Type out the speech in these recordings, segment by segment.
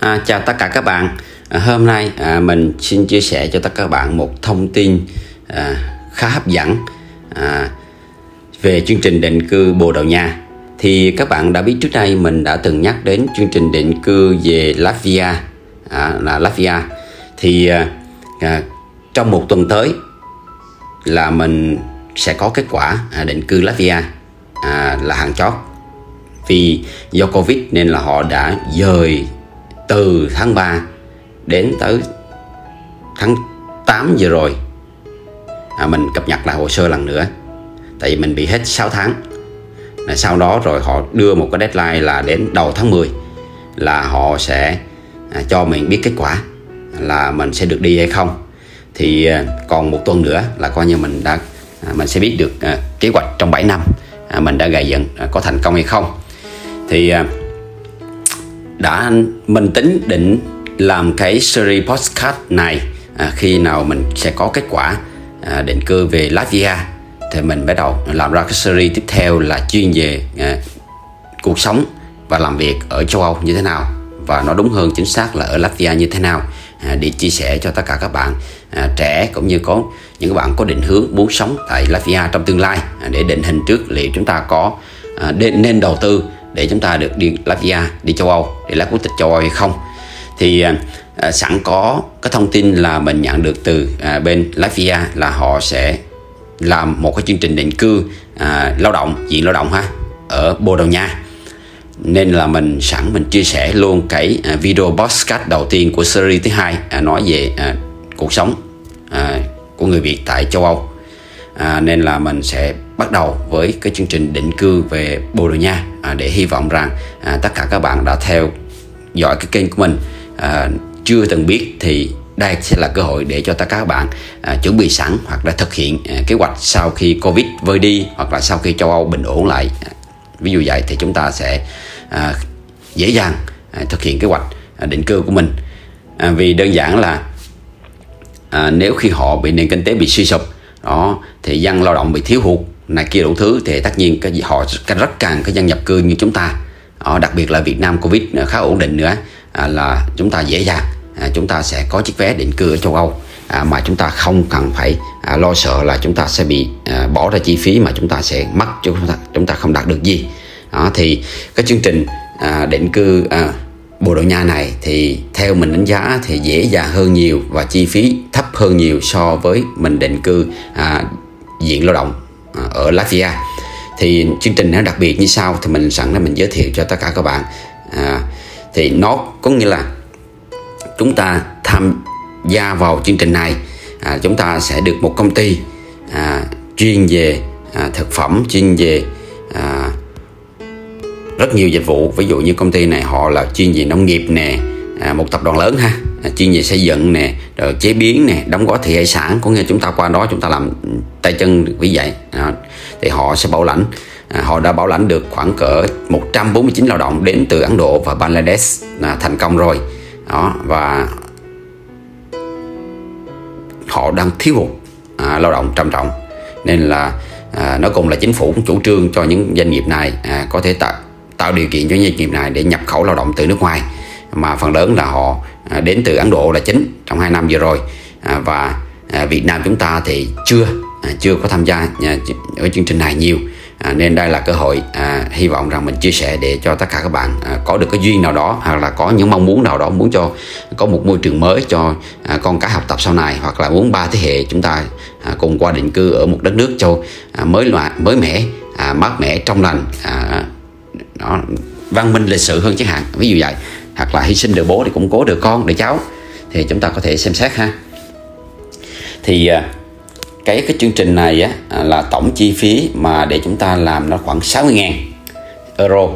À, chào tất cả các bạn. À, hôm nay à, mình xin chia sẻ cho tất cả các bạn một thông tin à, khá hấp dẫn à, về chương trình định cư Bồ Đào Nha. Thì các bạn đã biết trước đây mình đã từng nhắc đến chương trình định cư về Latvia à, là Latvia. Thì à, à trong một tuần tới là mình sẽ có kết quả à, định cư Latvia à, là hàng chót vì do Covid nên là họ đã dời từ tháng 3 đến tới tháng 8 vừa rồi. À, mình cập nhật lại hồ sơ lần nữa tại vì mình bị hết 6 tháng. Là sau đó rồi họ đưa một cái deadline là đến đầu tháng 10 là họ sẽ à, cho mình biết kết quả là mình sẽ được đi hay không. Thì à, còn một tuần nữa là coi như mình đã à, mình sẽ biết được à, kế hoạch trong 7 năm à, mình đã gầy dựng à, có thành công hay không. Thì à, đã mình tính định làm cái series podcast này à, khi nào mình sẽ có kết quả à, định cư về Latvia thì mình bắt đầu làm ra cái series tiếp theo là chuyên về à, cuộc sống và làm việc ở châu Âu như thế nào. Và nó đúng hơn chính xác là ở Latvia như thế nào. À, để chia sẻ cho tất cả các bạn à, trẻ cũng như có những các bạn có định hướng muốn sống tại Latvia trong tương lai à, để định hình trước liệu chúng ta có à, nên đầu tư để chúng ta được đi Latvia đi châu Âu để lấy quốc tịch châu Âu hay không. Thì à, à, sẵn có cái thông tin là mình nhận được từ à, bên Latvia là họ sẽ làm một cái chương trình định cư à, lao động diện lao động ha ở Bồ Đào Nha nên là mình sẵn mình chia sẻ luôn cái à, video podcast đầu tiên của series thứ hai à, nói về à, cuộc sống à, của người Việt tại châu Âu à, nên là mình sẽ bắt đầu với cái chương trình định cư về Bồ Đào Nha. À, để hy vọng rằng à, tất cả các bạn đã theo dõi cái kênh của mình. À, chưa từng biết thì đây sẽ là cơ hội để cho tất cả các bạn à, chuẩn bị sẵn hoặc là thực hiện à, kế hoạch sau khi Covid vơi đi hoặc là sau khi châu Âu bình ổn lại. À, ví dụ vậy thì chúng ta sẽ à, dễ dàng à, thực hiện kế hoạch à, định cư của mình. À, vì đơn giản là à, nếu khi họ bị nền kinh tế bị suy sụp đó thì dân lao động bị thiếu hụt này kia đủ thứ thì tất nhiên cái họ rất cần cái dân nhập cư như chúng ta. Đó, đặc biệt là Việt Nam Covid khá ổn định nữa. À, là chúng ta dễ dàng. À, chúng ta sẽ có chiếc vé định cư ở châu Âu. À, mà chúng ta không cần phải à, lo sợ là chúng ta sẽ bị à, bỏ ra chi phí mà chúng ta sẽ mất chúng ta chúng ta không đạt được gì. Đó thì cái chương trình à, định cư à, Bồ Đào Nha này thì theo mình đánh giá thì dễ dàng hơn nhiều và chi phí thấp hơn nhiều so với mình định cư à, diện lao động à, ở Latvia. Thì chương trình nó đặc biệt như sau thì mình sẵn là mình giới thiệu cho tất cả các bạn. À, thì nó có nghĩa là chúng ta tham gia vào chương trình này à, chúng ta sẽ được một công ty à, chuyên về à, thực phẩm chuyên về à, rất nhiều dịch vụ. Ví dụ như công ty này họ là chuyên về nông nghiệp nè à, một tập đoàn lớn ha à, chuyên về xây dựng nè rồi chế biến nè đóng gói thị hải sản. Có nghĩa chúng ta qua đó chúng ta làm tay chân vì vậy à, thì họ sẽ bảo lãnh à, họ đã bảo lãnh được khoảng cỡ 149 lao động đến từ Ấn Độ và Bangladesh là thành công rồi. Đó và họ đang thiếu hụt à, lao động trầm trọng. Nên là à, nói cùng là chính phủ cũng chủ trương cho những doanh nghiệp này à, có thể tạo tạo điều kiện cho doanh nghiệp này để nhập khẩu lao động từ nước ngoài. Mà phần lớn là họ à, đến từ Ấn Độ là chính trong hai năm vừa rồi. À, và à, Việt Nam chúng ta thì chưa chưa có tham gia ở chương trình này nhiều. À, nên đây là cơ hội à, hy vọng rằng mình chia sẻ để cho tất cả các bạn à, có được cái duyên nào đó hoặc là có những mong muốn nào đó muốn cho có một môi trường mới cho à, con cái học tập sau này hoặc là muốn ba thế hệ chúng ta à, cùng qua định cư ở một đất nước châu à, mới loại mới mẻ à, mát mẻ trong lành à, đó, văn minh lịch sự hơn chẳng hạn. Ví dụ vậy. Hoặc là hy sinh được bố để củng cố được con để cháu. Thì chúng ta có thể xem xét ha. Thì à, cái cái chương trình này á, à, là tổng chi phí mà để chúng ta làm nó khoảng 60 ngàn euro.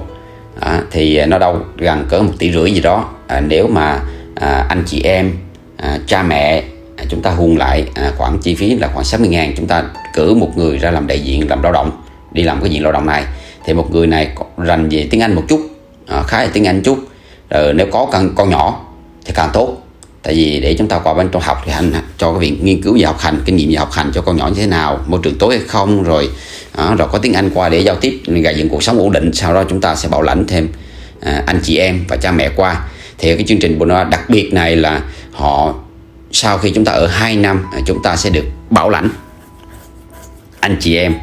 À, thì nó đâu gần cỡ một tỷ rưỡi gì đó. À, nếu mà à, anh chị em à, cha mẹ à, chúng ta hùn lại à, khoảng chi phí là khoảng 60 ngàn chúng ta cử một người ra làm đại diện làm lao động đi làm cái diện lao động này thì một người này rành về tiếng Anh một chút à, khá là tiếng Anh chút. Rồi nếu có con con nhỏ thì càng tốt. Tại vì để chúng ta qua bên trong học thì hành cho cái việc nghiên cứu về học hành kinh nghiệm về học hành cho con nhỏ như thế nào môi trường tối hay không rồi à, rồi có tiếng Anh qua để giao tiếp gây dựng cuộc sống ổn định sau đó chúng ta sẽ bảo lãnh thêm à, anh chị em và cha mẹ qua. Thì cái chương trình Bồ nó đặc biệt này là họ sau khi chúng ta ở 2 năm à, chúng ta sẽ được bảo lãnh anh chị em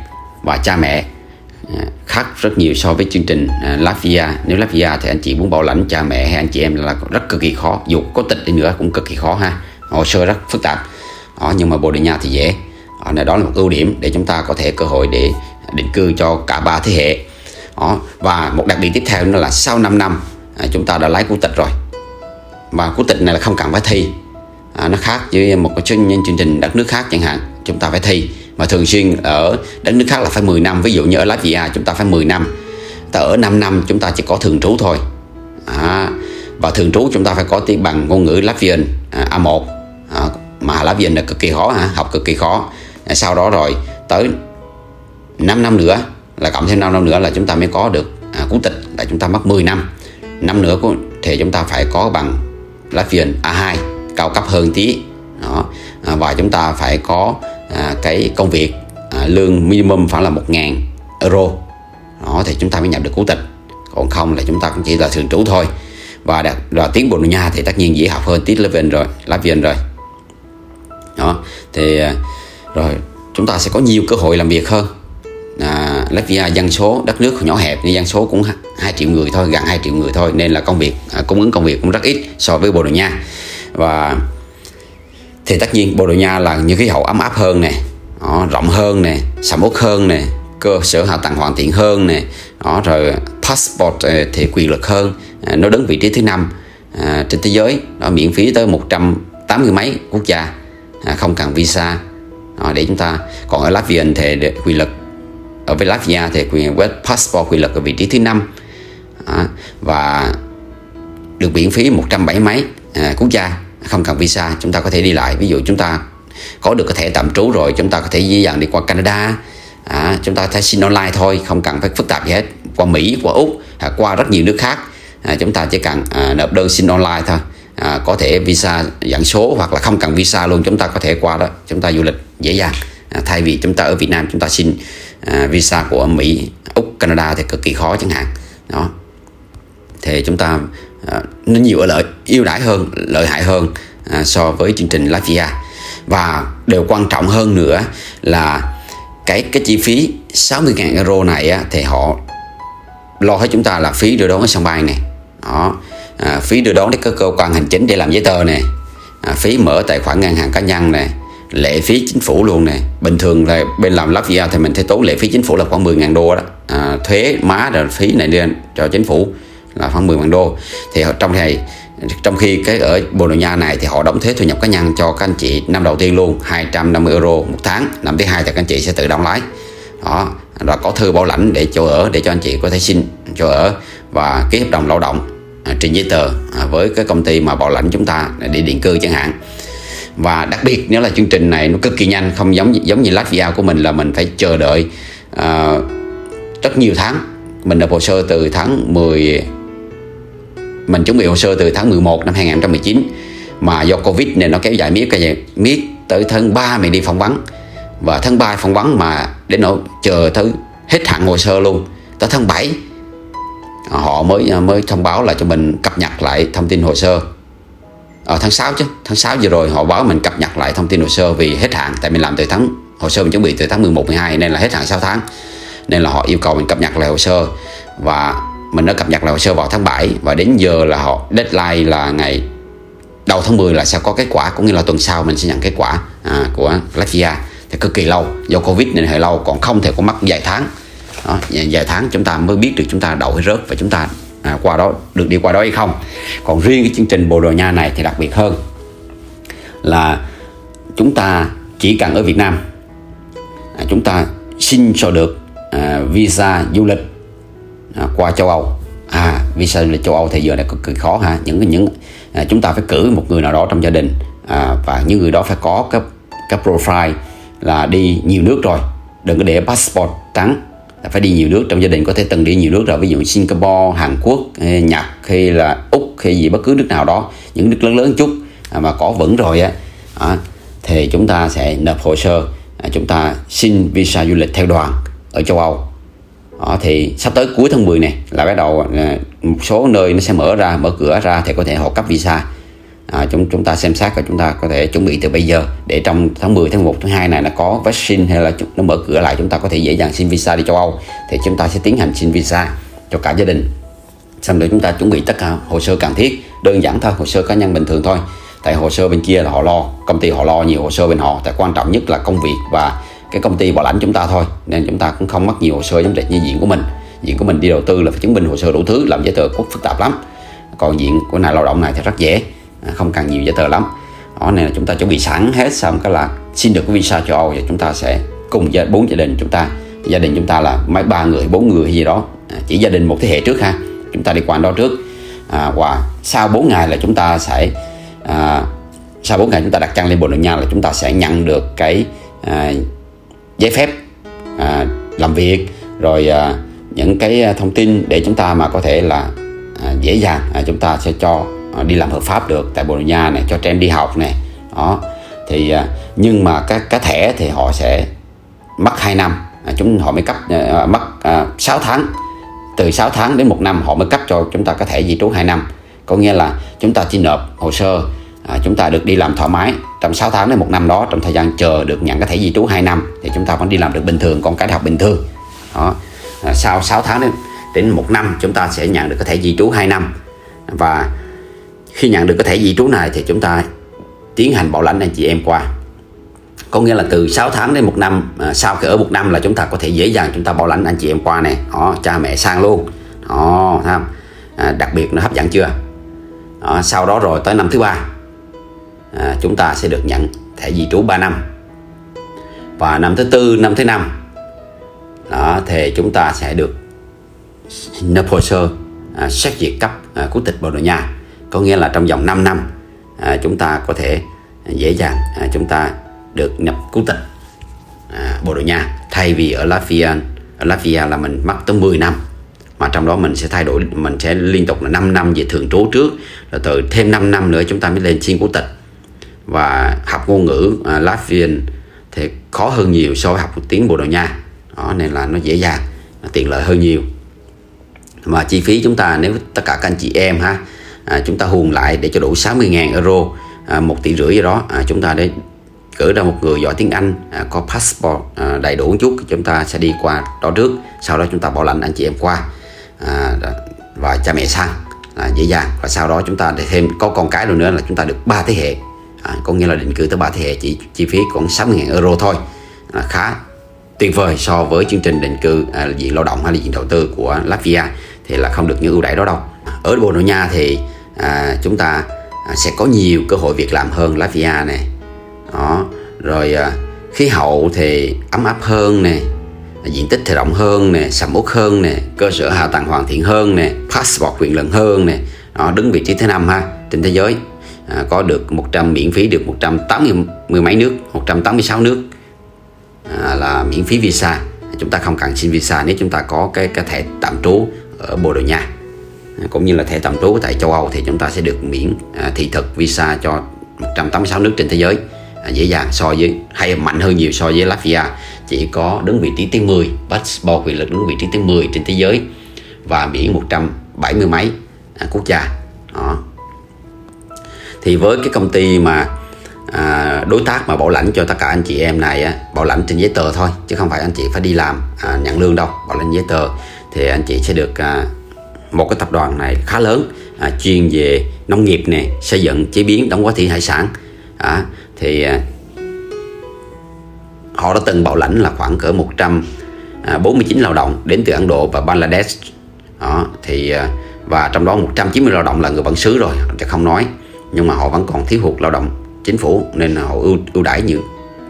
và cha mẹ. Ờ, khác rất nhiều so với chương trình ờ, Latvia. Nếu Latvia thì anh chị muốn bảo lãnh cha mẹ hay anh chị em là rất cực kỳ khó. Dù có tịch đi nữa cũng cực kỳ khó ha. Hồ sơ rất phức tạp. Đó, nhưng mà Bồ Đào Nha thì dễ. Đó, đó là một ưu điểm để chúng ta có thể cơ hội để định cư cho cả ba thế hệ. Đó. và một đặc biệt tiếp theo nữa là sau 5 năm chúng ta đã lấy quốc tịch rồi. Và quốc tịch này là không cần phải thi. À, nó khác với một cái chương trình đất nước khác chẳng hạn. Chúng ta phải thi mà thường xuyên ở đất nước khác là phải 10 năm. Ví dụ như ở Latvia chúng ta phải 10 năm. Ta ở 5 năm chúng ta chỉ có thường trú thôi. À, và thường trú chúng ta phải có tiếng bằng ngôn ngữ Latvian à, A1 à, mà Latvian là cực kỳ khó hả? học cực kỳ khó. À, sau đó rồi tới 5 năm nữa là cộng thêm 5 năm nữa là chúng ta mới có được à, quốc tịch là chúng ta mất 10 năm. Năm nữa thì chúng ta phải có bằng Latvian A2 cao cấp hơn tí. Đó. À, và chúng ta phải có à, cái công việc à, lương minimum phải là 1.000 euro. Đó thì chúng ta mới nhận được quốc tịch còn không là chúng ta cũng chỉ là thường trú thôi. Và đạt và tiếng Bồ Đào Nha thì tất nhiên dễ học hơn tiếng Latvian rồi Latvian rồi. Đó thì à, rồi chúng ta sẽ có nhiều cơ hội làm việc hơn. À, Latvia dân số đất nước nhỏ hẹp nhưng dân số cũng 2 triệu người thôi gần 2 triệu người thôi. Nên là công việc à, cung ứng công việc cũng rất ít so với Bồ Đào Nha và thì tất nhiên Bồ Đào Nha là những khí hậu ấm áp hơn nè đó, rộng hơn nè sầm uất hơn nè cơ sở hạ tầng hoàn thiện hơn nè đó rồi passport ờ, thì quyền lực hơn. À, nó đứng vị trí thứ năm à, trên thế giới đó miễn phí tới 180 mấy quốc gia à, không cần visa. Đó, để chúng ta còn ở Latvian thì quyền lực ở với Latvia thì quyền web passport quyền lực ở vị trí thứ năm à, và được miễn phí 170 mấy à, quốc gia không cần visa chúng ta có thể đi lại. Ví dụ chúng ta có được cái thẻ tạm trú rồi chúng ta có thể dễ dàng đi qua Canada. À, chúng ta thể xin online thôi không cần phải phức tạp gì hết. Qua Mỹ qua Úc à, qua rất nhiều nước khác. À, chúng ta chỉ cần à, nộp đơn xin online thôi. À, có thể visa dẫn số hoặc là không cần visa luôn chúng ta có thể qua đó. Chúng ta du lịch dễ dàng. À, thay vì chúng ta ở Việt Nam chúng ta xin à, visa của Mỹ Úc Canada thì cực kỳ khó chẳng hạn. Đó. Thì chúng ta à, nó nhiều lợi ưu đãi hơn lợi hại hơn à, so với chương trình Latvia và điều quan trọng hơn nữa là cái cái chi phí 60.000 euro này á, thì họ lo hết chúng ta là phí đưa đón ở sân bay này. Đó. À, phí đưa đón đến các cơ quan hành chính để làm giấy tờ này. À, phí mở tài khoản ngân hàng cá nhân này. Lệ phí chính phủ luôn này. bình thường là bên làm Latvia thì mình thấy tốn lệ phí chính phủ là khoảng 10.000 đô đó. À, thuế má rồi phí này lên cho chính phủ là khoảng 10 vạn đô. Thì trong này trong khi cái ở Bồ Đào Nha này thì họ đóng thuế thu nhập cá nhân cho các anh chị năm đầu tiên luôn 250 euro một tháng. Năm thứ hai thì các anh chị sẽ tự đóng lái. Đó là có thư bảo lãnh để chỗ ở để cho anh chị có thể xin chỗ ở và ký hợp đồng lao động à, trình giấy tờ à, với cái công ty mà bảo lãnh chúng ta để định cư chẳng hạn. Và đặc biệt nếu là chương trình này nó cực kỳ nhanh không giống giống như Latvia của mình là mình phải chờ đợi uh, rất nhiều tháng. Mình nộp hồ sơ từ tháng 10 mình chuẩn bị hồ sơ từ tháng 11 năm 2019 mà do Covid nên nó kéo dài miết cái gì miết tới tháng 3 mình đi phỏng vấn. Và tháng 3 phỏng vấn mà đến nỗi chờ tới hết hạn hồ sơ luôn. Tới tháng 7 họ mới mới thông báo là cho mình cập nhật lại thông tin hồ sơ. Ở tháng 6 chứ, tháng 6 vừa rồi họ báo mình cập nhật lại thông tin hồ sơ vì hết hạn, tại mình làm từ tháng, hồ sơ mình chuẩn bị từ tháng 11 12 nên là hết hạn 6 tháng. Nên là họ yêu cầu mình cập nhật lại hồ sơ. Và mình đã cập nhật lại hồ sơ vào tháng 7 và đến giờ là họ deadline là ngày đầu tháng 10 là sẽ có kết quả cũng như là tuần sau mình sẽ nhận kết quả à, của Latvia. Thì cực kỳ lâu do Covid nên hơi lâu còn không thể có mất vài tháng. Đó, vài tháng chúng ta mới biết được chúng ta đậu hay rớt và chúng ta à, qua đó được đi qua đó hay không. Còn riêng cái chương trình Bồ Đào Nha này thì đặc biệt hơn là chúng ta chỉ cần ở Việt Nam à, chúng ta xin cho được à, visa du lịch à, qua châu Âu. À visa du lịch châu Âu thì giờ này cực kỳ khó ha. Những những à, chúng ta phải cử một người nào đó trong gia đình. À, và những người đó phải có cái cái profile là đi nhiều nước rồi. Đừng có để passport trắng phải đi nhiều nước trong gia đình. Có thể từng đi nhiều nước rồi. Ví dụ Singapore Hàn Quốc hay Nhật hay là Úc hay gì bất cứ nước nào đó. Những nước lớn lớn chút à, mà có vững rồi á. À, thì chúng ta sẽ nộp hồ sơ. À, chúng ta xin visa du lịch theo đoàn ở châu Âu đó, thì sắp tới cuối tháng 10 này là bắt đầu ờ, một số nơi nó sẽ mở ra mở cửa ra thì có thể họ cấp visa. À, chúng chúng ta xem xét và chúng ta có thể chuẩn bị từ bây giờ để trong tháng 10 tháng 1 tháng 2 này nó có vaccine hay là nó mở cửa lại chúng ta có thể dễ dàng xin visa đi châu Âu. Thì chúng ta sẽ tiến hành xin visa cho cả gia đình. Xong rồi chúng ta chuẩn bị tất cả hồ sơ cần thiết đơn giản thôi hồ sơ cá nhân bình thường thôi. Tại hồ sơ bên kia là họ lo công ty họ lo nhiều hồ sơ bên họ tại quan trọng nhất là công việc và cái công ty bảo lãnh chúng ta thôi. Nên chúng ta cũng không mất nhiều hồ sơ giống như diện của mình. Diện của mình đi đầu tư là phải chứng minh hồ sơ đủ thứ làm giấy tờ cũng phức tạp lắm. Còn diện của này lao động này thì rất dễ à, không cần nhiều giấy tờ lắm. Đó nên là chúng ta chuẩn bị sẵn hết xong cái là xin được cái visa châu Âu và chúng ta sẽ cùng với bốn gia đình chúng ta. Gia đình chúng ta là mấy ba người bốn người hay gì đó. À, chỉ gia đình một thế hệ trước ha. Chúng ta đi qua đó trước. À, và sau 4 ngày là chúng ta sẽ à, sau 4 ngày chúng ta đặt chân lên Bồ Đào Nha là chúng ta sẽ nhận được cái à, giấy phép à, làm việc rồi à, những cái à, thông tin để chúng ta mà có thể là à, dễ dàng à, chúng ta sẽ cho à, đi làm hợp pháp được tại Bồ Đào Nha này cho trẻ em đi học này. Đó. Thì à, nhưng mà các cái thẻ thì họ sẽ mất 2 năm à, chúng họ mới cấp à, à mất à, 6 tháng. Từ 6 tháng đến một năm họ mới cấp cho chúng ta có thể di trú 2 năm. Có nghĩa là chúng ta chỉ nộp hồ sơ à, chúng ta được đi làm thoải mái trong 6 tháng đến một năm đó trong thời gian chờ được nhận cái thẻ di trú 2 năm thì chúng ta vẫn đi làm được bình thường con cái học bình thường. Đó. À, sau 6 tháng đến đến một năm chúng ta sẽ nhận được cái thẻ di trú 2 năm. Và khi nhận được cái thẻ di trú này thì chúng ta tiến hành bảo lãnh anh chị em qua. Có nghĩa là từ 6 tháng đến một năm à, sau khi ở một năm là chúng ta có thể dễ dàng chúng ta bảo lãnh anh chị em qua này đó cha mẹ sang luôn. Đó thấy không? À, đặc biệt nó hấp dẫn chưa? Đó, sau đó rồi tới năm thứ ba à, chúng ta sẽ được nhận thẻ di trú 3 năm. Và năm thứ tư năm thứ năm đó thì chúng ta sẽ được nộp hồ sơ à, xét duyệt cấp à, quốc tịch Bồ Đào Nha. Có nghĩa là trong vòng 5 năm à, chúng ta có thể dễ dàng à, chúng ta được nhập quốc tịch à, Bồ Đào Nha. Thay vì ở Latvia ở Latvia là mình mất tới 10 năm mà trong đó mình sẽ thay đổi mình sẽ liên tục là 5 năm về thường trú trước rồi từ thêm 5 năm nữa chúng ta mới lên xin quốc tịch và học ngôn ngữ uh, Latvian thì khó hơn nhiều so với học tiếng Bồ Đào Nha. Đó nên là nó dễ dàng nó tiện lợi hơn nhiều. Mà chi phí chúng ta nếu tất cả các anh chị em ha à, chúng ta hùn lại để cho đủ 60.000 euro à, 1 tỷ rưỡi gì đó à, chúng ta để cử ra một người giỏi tiếng Anh à, có passport à, đầy đủ một chút chúng ta sẽ đi qua đó trước sau đó chúng ta bảo lãnh anh chị em qua à, và cha mẹ sang là dễ dàng. Và sau đó chúng ta để thêm có con cái rồi nữa là chúng ta được ba thế hệ à, có nghĩa là định cư tới ba thế hệ chỉ chi phí còn 60.000 euro thôi. À, khá tuyệt vời so với chương trình định cư à, diện lao động hay là diện đầu tư của Latvia. Thì là không được những ưu đãi đó đâu. À, ở Bồ Đào Nha thì à, chúng ta à, sẽ có nhiều cơ hội việc làm hơn Latvia này đó rồi à, khí hậu thì ấm áp hơn nè diện tích thì rộng hơn nè sầm uất hơn nè cơ sở hạ tầng hoàn thiện hơn nè passport quyền lực hơn nè. Đó đứng vị trí thứ năm ha trên thế giới à, có được 100 miễn phí được 180 mười mấy nước 186 nước. À, là miễn phí visa. Chúng ta không cần xin visa nếu chúng ta có cái cái thẻ tạm trú ở Bồ Đào Nha. À, cũng như là thẻ tạm trú tại châu Âu thì chúng ta sẽ được miễn à, thị thực visa cho 186 nước trên thế giới. À, dễ dàng so với hay mạnh hơn nhiều so với Latvia. Chỉ có đứng vị trí thứ 10 passport quyền lực đứng vị trí thứ 10 trên thế giới. Và miễn 170 mấy à, quốc gia. Đó thì với cái công ty mà à, đối tác mà bảo lãnh cho tất cả anh chị em này á, bảo lãnh trên giấy tờ thôi chứ không phải anh chị phải đi làm à, nhận lương đâu bảo lãnh giấy tờ thì anh chị sẽ được à, một cái tập đoàn này khá lớn à, chuyên về nông nghiệp nè xây dựng chế biến đóng gói thủy hải sản à, thì à, họ đã từng bảo lãnh là khoảng cỡ 149 à, lao động đến từ Ấn Độ và Bangladesh đó thì à, và trong đó 190 lao động là người bản xứ rồi chứ không nói nhưng mà họ vẫn còn thiếu hụt lao động. Chính phủ nên họ ưu ưu đãi nhiều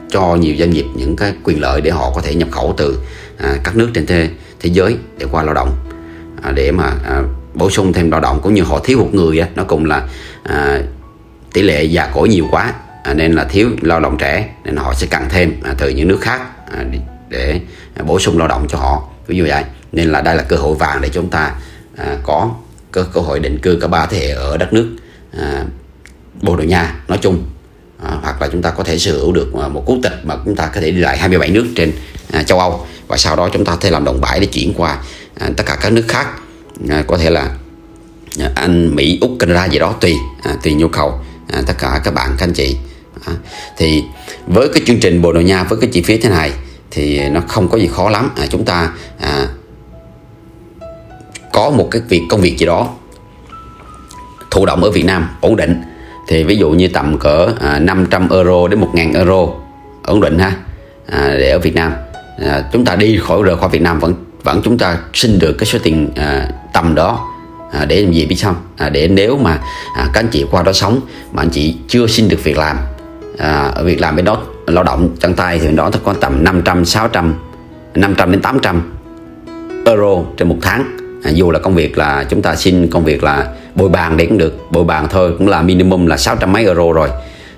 cho nhiều doanh nghiệp những cái quyền lợi để họ có thể nhập khẩu từ à, các nước trên thế thế giới để qua lao động. À, để mà à, bổ sung thêm lao động cũng như họ thiếu hụt người á, nó cùng là à, tỷ lệ già cỗi nhiều quá à, nên là thiếu lao động trẻ nên họ sẽ cần thêm à, từ những nước khác à, để bổ sung lao động cho họ. Ví dụ vậy nên là đây là cơ hội vàng để chúng ta à, có cơ, cơ hội định cư cả ba thế hệ ở đất nước à, Bồ Đào Nha nói chung. À, hoặc là chúng ta có thể sở hữu được à, một quốc tịch mà chúng ta có thể đi lại 27 nước trên à, châu Âu. Và sau đó chúng ta thể làm đồng bãi để chuyển qua à, tất cả các nước khác. À, có thể là à, Anh Mỹ Úc Canada gì đó tùy à, tùy nhu cầu à, tất cả các bạn các anh chị. À, thì với cái chương trình Bồ Đào Nha với cái chi phí thế này thì nó không có gì khó lắm. À, chúng ta à, có một cái việc công việc gì đó thụ động ở Việt Nam ổn định thì ví dụ như tầm cỡ à, 500 euro đến 1.000 euro ổn định ha. À, để ở Việt Nam. À, chúng ta đi khỏi rời khỏi Việt Nam vẫn vẫn chúng ta xin được cái số tiền à, tầm đó à, để làm gì biết không à, để nếu mà à, các anh chị qua đó sống mà anh chị chưa xin được việc làm à, ở việc làm bên đó lao động chân tay thì đó có tầm 500 600 500 đến 800 euro trên một tháng à, dù là công việc là chúng ta xin công việc là bồi bàn để cũng được bồi bàn thôi cũng là minimum là 600 mấy euro rồi.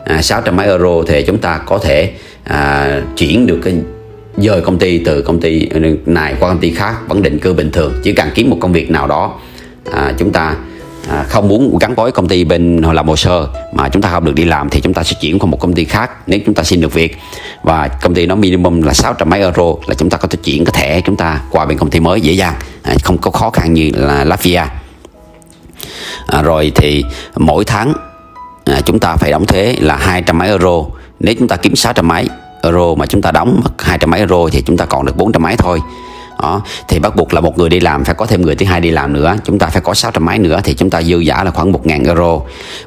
À, 600 mấy euro thì chúng ta có thể à, chuyển được cái dời công ty từ công ty này qua công ty khác vẫn định cư bình thường chỉ cần kiếm một công việc nào đó à, chúng ta à, không muốn gắn bó công ty bên làm hồ sơ mà chúng ta không được đi làm thì chúng ta sẽ chuyển qua một công ty khác nếu chúng ta xin được việc. Và công ty nó minimum là 600 mấy euro là chúng ta có thể chuyển cái thẻ chúng ta qua bên công ty mới dễ dàng. À, không có khó khăn như là Latvia. À, rồi thì mỗi tháng à, chúng ta phải đóng thuế là 200 mấy euro. Nếu chúng ta kiếm 600 mấy euro mà chúng ta đóng mất 200 mấy euro thì chúng ta còn được 400 mấy thôi đó, thì bắt buộc là một người đi làm phải có thêm người thứ hai đi làm nữa. Chúng ta phải có 600 máy nữa thì chúng ta dư giả là khoảng 1.000 euro.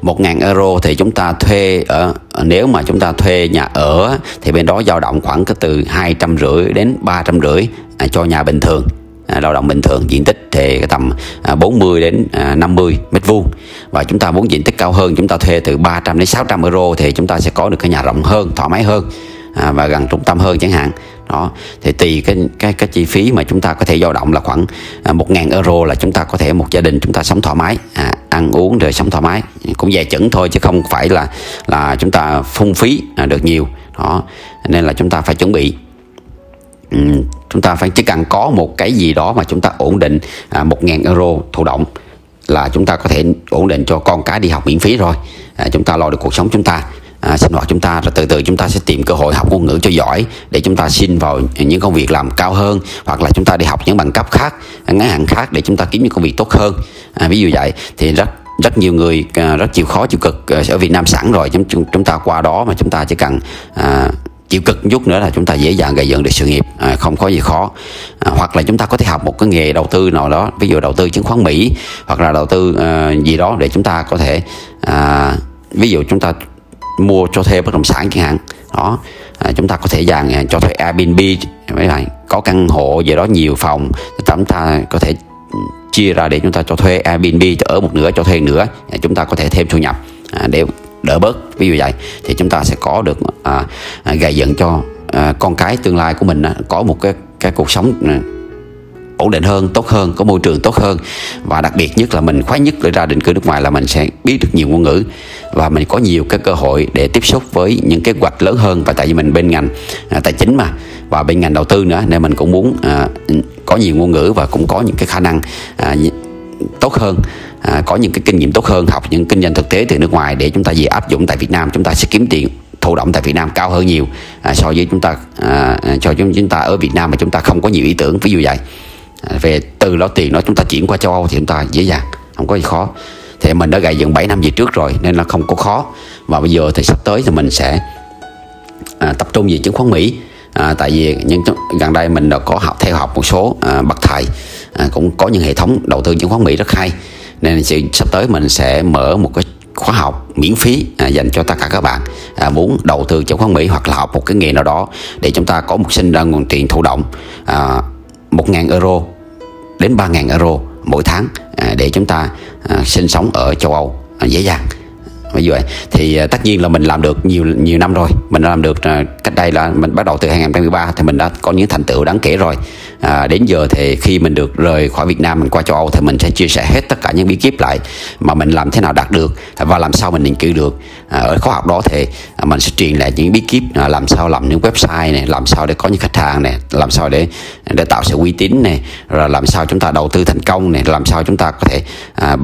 1.000 euro thì chúng ta thuê ở nếu mà chúng ta thuê nhà ở thì bên đó dao động khoảng từ hai trăm rưỡi đến ba trăm rưỡi à, cho nhà bình thường à, lao động bình thường. Diện tích thì tầm à, 40 đến 50 mét vuông. Và chúng ta muốn diện tích cao hơn chúng ta thuê từ 300 đến 600 euro thì chúng ta sẽ có được cái nhà rộng hơn thoải mái hơn. À, và gần trung tâm hơn chẳng hạn. Đó thì tùy cái cái cái chi phí mà chúng ta có thể dao động là khoảng à, một ngàn euro là chúng ta có thể một gia đình chúng ta sống thoải mái à, ăn uống rồi sống thoải mái. Cũng về chững thôi chứ không phải là là chúng ta phung phí à, được nhiều. Đó nên là chúng ta phải chuẩn bị. Chúng ta phải chỉ cần có một cái gì đó mà chúng ta ổn định à, một ngàn euro thụ động là chúng ta có thể ổn định cho con cái đi học miễn phí rồi. À, chúng ta lo được cuộc sống chúng ta à, sinh hoạt chúng ta rồi từ từ chúng ta sẽ tìm cơ hội học ngôn ngữ cho giỏi để chúng ta xin vào những công việc làm cao hơn hoặc là chúng ta đi học những bằng cấp khác ngắn hạn khác để chúng ta kiếm những công việc tốt hơn à, ví dụ vậy thì rất rất nhiều người rất chịu khó chịu cực ở Việt Nam sẵn rồi chúng chúng ta qua đó mà chúng ta chỉ cần à, chịu cực chút nữa là chúng ta dễ dàng gây dựng được sự nghiệp à, không có gì khó à, hoặc là chúng ta có thể học một cái nghề đầu tư nào đó ví dụ đầu tư chứng khoán Mỹ hoặc là đầu tư à, gì đó để chúng ta có thể à, ví dụ chúng ta mua cho thuê bất động sản chẳng hạn. Đó. À, chúng ta có thể dàn à, cho thuê Airbnb mấy bạn. Có căn hộ gì đó nhiều phòng. Chúng ta có thể chia ra để chúng ta cho thuê Airbnb ở một nửa cho thuê nữa à, chúng ta có thể thêm thu nhập à, để đỡ bớt. Ví dụ vậy thì chúng ta sẽ có được à, à, gây dựng cho à, con cái tương lai của mình à, có một cái cái cuộc sống à, ổn định hơn tốt hơn có môi trường tốt hơn. Và đặc biệt nhất là mình khoái nhất để ra định cư nước ngoài là mình sẽ biết được nhiều ngôn ngữ. Và mình có nhiều cái cơ hội để tiếp xúc với những kế hoạch lớn hơn. Và tại vì mình bên ngành à, tài chính mà và bên ngành đầu tư nữa nên mình cũng muốn à, có nhiều ngôn ngữ và cũng có những cái khả năng à, tốt hơn à, có những cái kinh nghiệm tốt hơn học những kinh doanh thực tế từ nước ngoài để chúng ta về áp dụng tại Việt Nam. Chúng ta sẽ kiếm tiền thụ động tại Việt Nam cao hơn nhiều à, so với chúng ta à, à cho chúng ta ở Việt Nam mà chúng ta không có nhiều ý tưởng. Ví dụ vậy về từ lo tiền đó chúng ta chuyển qua châu Âu thì chúng ta dễ dàng không có gì khó. Thì mình đã gầy dựng 7 năm về trước rồi nên là không có khó. Và bây giờ thì sắp tới thì mình sẽ à, tập trung về chứng khoán Mỹ. À, tại vì những gần đây mình đã có học theo học một số à, bậc thầy à, cũng có những hệ thống đầu tư chứng khoán Mỹ rất hay. Nên sẽ, sắp tới mình sẽ mở một cái khóa học miễn phí à, dành cho tất cả các bạn à, muốn đầu tư chứng khoán Mỹ hoặc là học một cái nghề nào đó để chúng ta có một sinh ra nguồn tiền thụ động à, 1.000 euro đến 3.000 euro mỗi tháng à, để chúng ta à, sinh sống ở châu Âu à, dễ dàng như vậy. Thì uh, tất nhiên là mình làm được nhiều nhiều năm rồi. Mình đã làm được uh, cách đây là mình bắt đầu từ 2013 thì mình đã có những thành tựu đáng kể rồi. À, đến giờ thì khi mình được rời khỏi Việt Nam mình qua châu Âu thì mình sẽ chia sẻ hết tất cả những bí kíp lại mà mình làm thế nào đạt được và làm sao mình định cư được. À, ở khóa học đó thì à, mình sẽ truyền lại những bí kíp làm sao làm những website này làm sao để có những khách hàng này làm sao để để tạo sự uy tín này rồi làm sao chúng ta đầu tư thành công này làm sao chúng ta có thể à,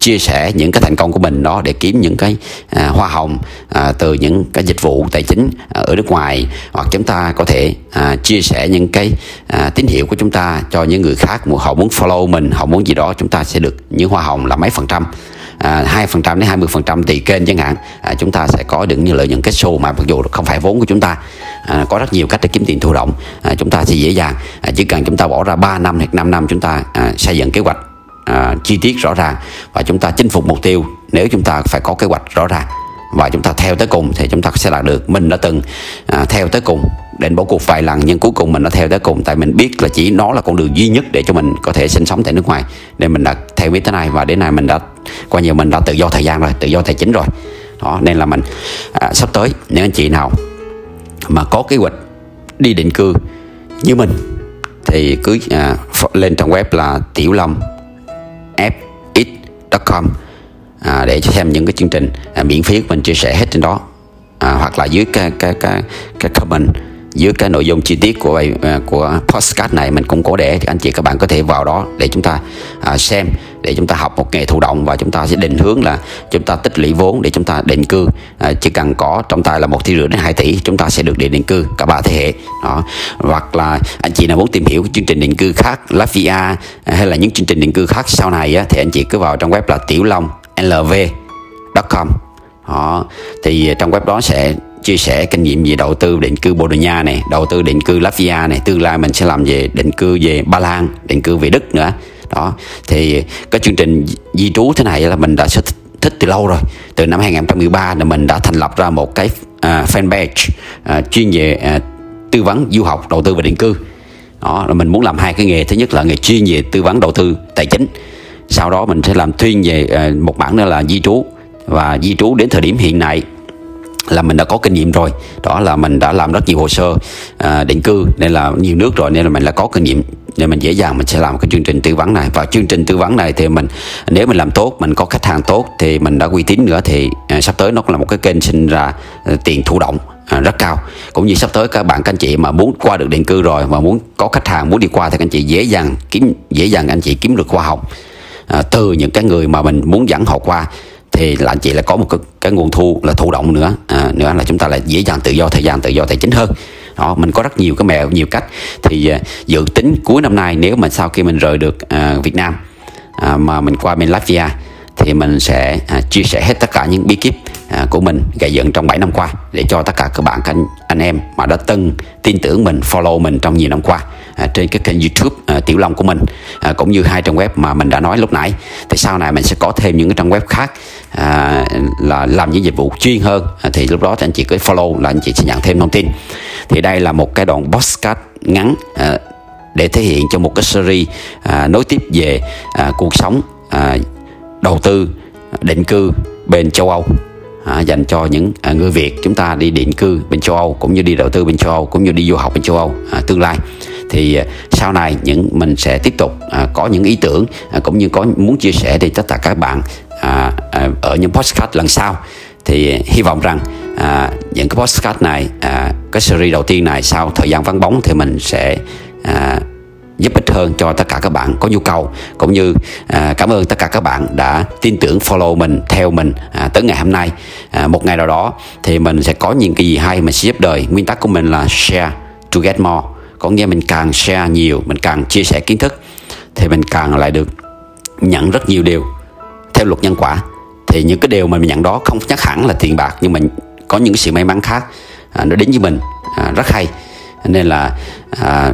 chia sẻ những cái thành công của mình đó để kiếm những cái à, hoa hồng à, từ những cái dịch vụ tài chính à, ở nước ngoài. Hoặc chúng ta có thể à, chia sẻ những cái à, tín hiệu của chúng ta cho những người khác họ muốn follow mình họ muốn gì đó chúng ta sẽ được những hoa hồng là mấy phần trăm à, hai phần trăm đến hai mươi phần trăm tùy kênh chẳng hạn. À, chúng ta sẽ có được những lợi nhuận kết show mà mặc dù không phải vốn của chúng ta à, có rất nhiều cách để kiếm tiền thụ động à, chúng ta sẽ dễ dàng. À, chỉ cần chúng ta bỏ ra 3 năm hoặc 5 năm chúng ta à, xây dựng kế hoạch à, chi tiết rõ ràng và chúng ta chinh phục mục tiêu nếu chúng ta phải có kế hoạch rõ ràng. Và chúng ta theo tới cùng thì chúng ta sẽ đạt được. Mình đã từng à, theo tới cùng đến bỏ cuộc vài lần nhưng cuối cùng mình đã theo tới cùng. Tại mình biết là chỉ nó là con đường duy nhất để cho mình có thể sinh sống tại nước ngoài. Nên mình đã theo biết tới này và đến nay mình đã coi như mình đã tự do thời gian rồi tự do tài chính rồi. Đó nên là mình à, sắp tới nếu anh chị nào mà có kế hoạch đi định cư như mình thì cứ à, lên trang web là tiểu lâm com à, để xem những cái chương trình à, miễn phí của mình chia sẻ hết trên đó à, hoặc là dưới cái cái cái cái comment dưới cái nội dung chi tiết của bài à, của postcard này mình cũng có để thì anh chị các bạn có thể vào đó để chúng ta à, xem để chúng ta học một nghề thụ động và chúng ta sẽ định hướng là chúng ta tích lũy vốn để chúng ta định cư. À, chỉ cần có trong tay là một tỷ rưỡi đến 2 tỷ chúng ta sẽ được định định cư cả ba thế hệ. Đó. Hoặc là anh chị nào muốn tìm hiểu chương trình định cư khác Latvia à, hay là những chương trình định cư khác sau này á, thì anh chị cứ vào trong web là tiểu long lv.com đó. Thì à, trong web đó sẽ chia sẻ kinh nghiệm về đầu tư định cư Bồ Đào Nha này, đầu tư định cư Latvia này, tương lai mình sẽ làm về định cư về Ba Lan, định cư về Đức nữa. Đó, thì cái chương trình di trú thế này là mình đã thích, thích từ lâu rồi. Từ năm 2013 là mình đã thành lập ra một cái uh, fanpage uh, chuyên về uh, tư vấn du học, đầu tư và định cư. Đó, là mình muốn làm hai cái nghề, thứ nhất là nghề chuyên về tư vấn đầu tư tài chính. Sau đó mình sẽ làm chuyên về uh, một bản nữa là di trú và di trú đến thời điểm hiện nay là mình đã có kinh nghiệm rồi. Đó là mình đã làm rất nhiều hồ sơ à, định cư nên là nhiều nước rồi nên là mình đã có kinh nghiệm nên mình dễ dàng mình sẽ làm cái chương trình tư vấn này. Và chương trình tư vấn này thì mình nếu mình làm tốt mình có khách hàng tốt thì mình đã uy tín nữa thì à, sắp tới nó cũng là một cái kênh sinh ra à, tiền thụ động à, rất cao. Cũng như sắp tới các bạn các anh chị mà muốn qua được định cư rồi và muốn có khách hàng muốn đi qua thì các anh chị dễ dàng kiếm dễ dàng anh chị kiếm được khoa học à, từ những cái người mà mình muốn dẫn họ qua thì là anh chị lại có một cái, cái nguồn thu là thụ động nữa. À, nữa là chúng ta lại dễ dàng tự do thời gian tự do tài chính hơn. Đó mình có rất nhiều cái mẹo nhiều cách. Thì uh, dự tính cuối năm nay nếu mà sau khi mình rời được uh, Việt Nam uh, mà mình qua bên Latvia thì mình sẽ uh, chia sẻ hết tất cả những bí kíp uh, của mình gây dựng trong 7 năm qua để cho tất cả các bạn anh, anh em mà đã từng tin tưởng mình follow mình trong nhiều năm qua à, trên cái kênh YouTube à, Tiểu Long của mình à, cũng như hai trang web mà mình đã nói lúc nãy. Thì sau này mình sẽ có thêm những cái trang web khác à, là làm những dịch vụ chuyên hơn. À, thì lúc đó thì anh chị cứ follow là anh chị sẽ nhận thêm thông tin. Thì đây là một cái đoạn podcast ngắn à, để thể hiện cho một cái series à, nối tiếp về à, cuộc sống à, đầu tư định cư bên châu Âu à, dành cho những à, người Việt chúng ta đi định cư bên châu Âu cũng như đi đầu tư bên châu Âu cũng như đi du học bên châu Âu à, tương lai. Thì à, sau này những mình sẽ tiếp tục à, có những ý tưởng à, cũng như có muốn chia sẻ thì tất cả các bạn à, à, ở những podcast lần sau. Thì à, hy vọng rằng à, những cái podcast này à, cái series đầu tiên này sau thời gian vắng bóng thì mình sẽ à, giúp ích hơn cho tất cả các bạn có nhu cầu cũng như à, cảm ơn tất cả các bạn đã tin tưởng follow mình theo mình à, tới ngày hôm nay. À, một ngày nào đó thì mình sẽ có những cái gì hay mình sẽ giúp đời. Nguyên tắc của mình là share to get more. Có nghĩa mình càng share nhiều mình càng chia sẻ kiến thức thì mình càng lại được nhận rất nhiều điều theo luật nhân quả. Thì những cái điều mà mình nhận đó không chắc hẳn là tiền bạc nhưng mà có những sự may mắn khác à, nó đến với mình à, rất hay. Nên là à,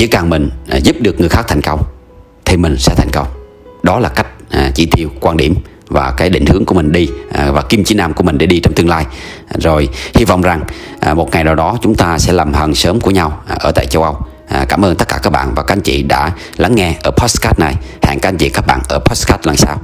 chỉ cần mình à, giúp được người khác thành công, thì mình sẽ thành công. Đó là cách à, chỉ tiêu, quan điểm và cái định hướng của mình đi à, và kim chỉ nam của mình để đi trong tương lai. Rồi, hy vọng rằng một ngày nào đó chúng ta sẽ làm hàng sớm của nhau ở tại châu Âu. Cảm ơn tất cả các bạn và các anh chị đã lắng nghe ở podcast này. Hẹn các anh chị, các bạn ở podcast lần sau.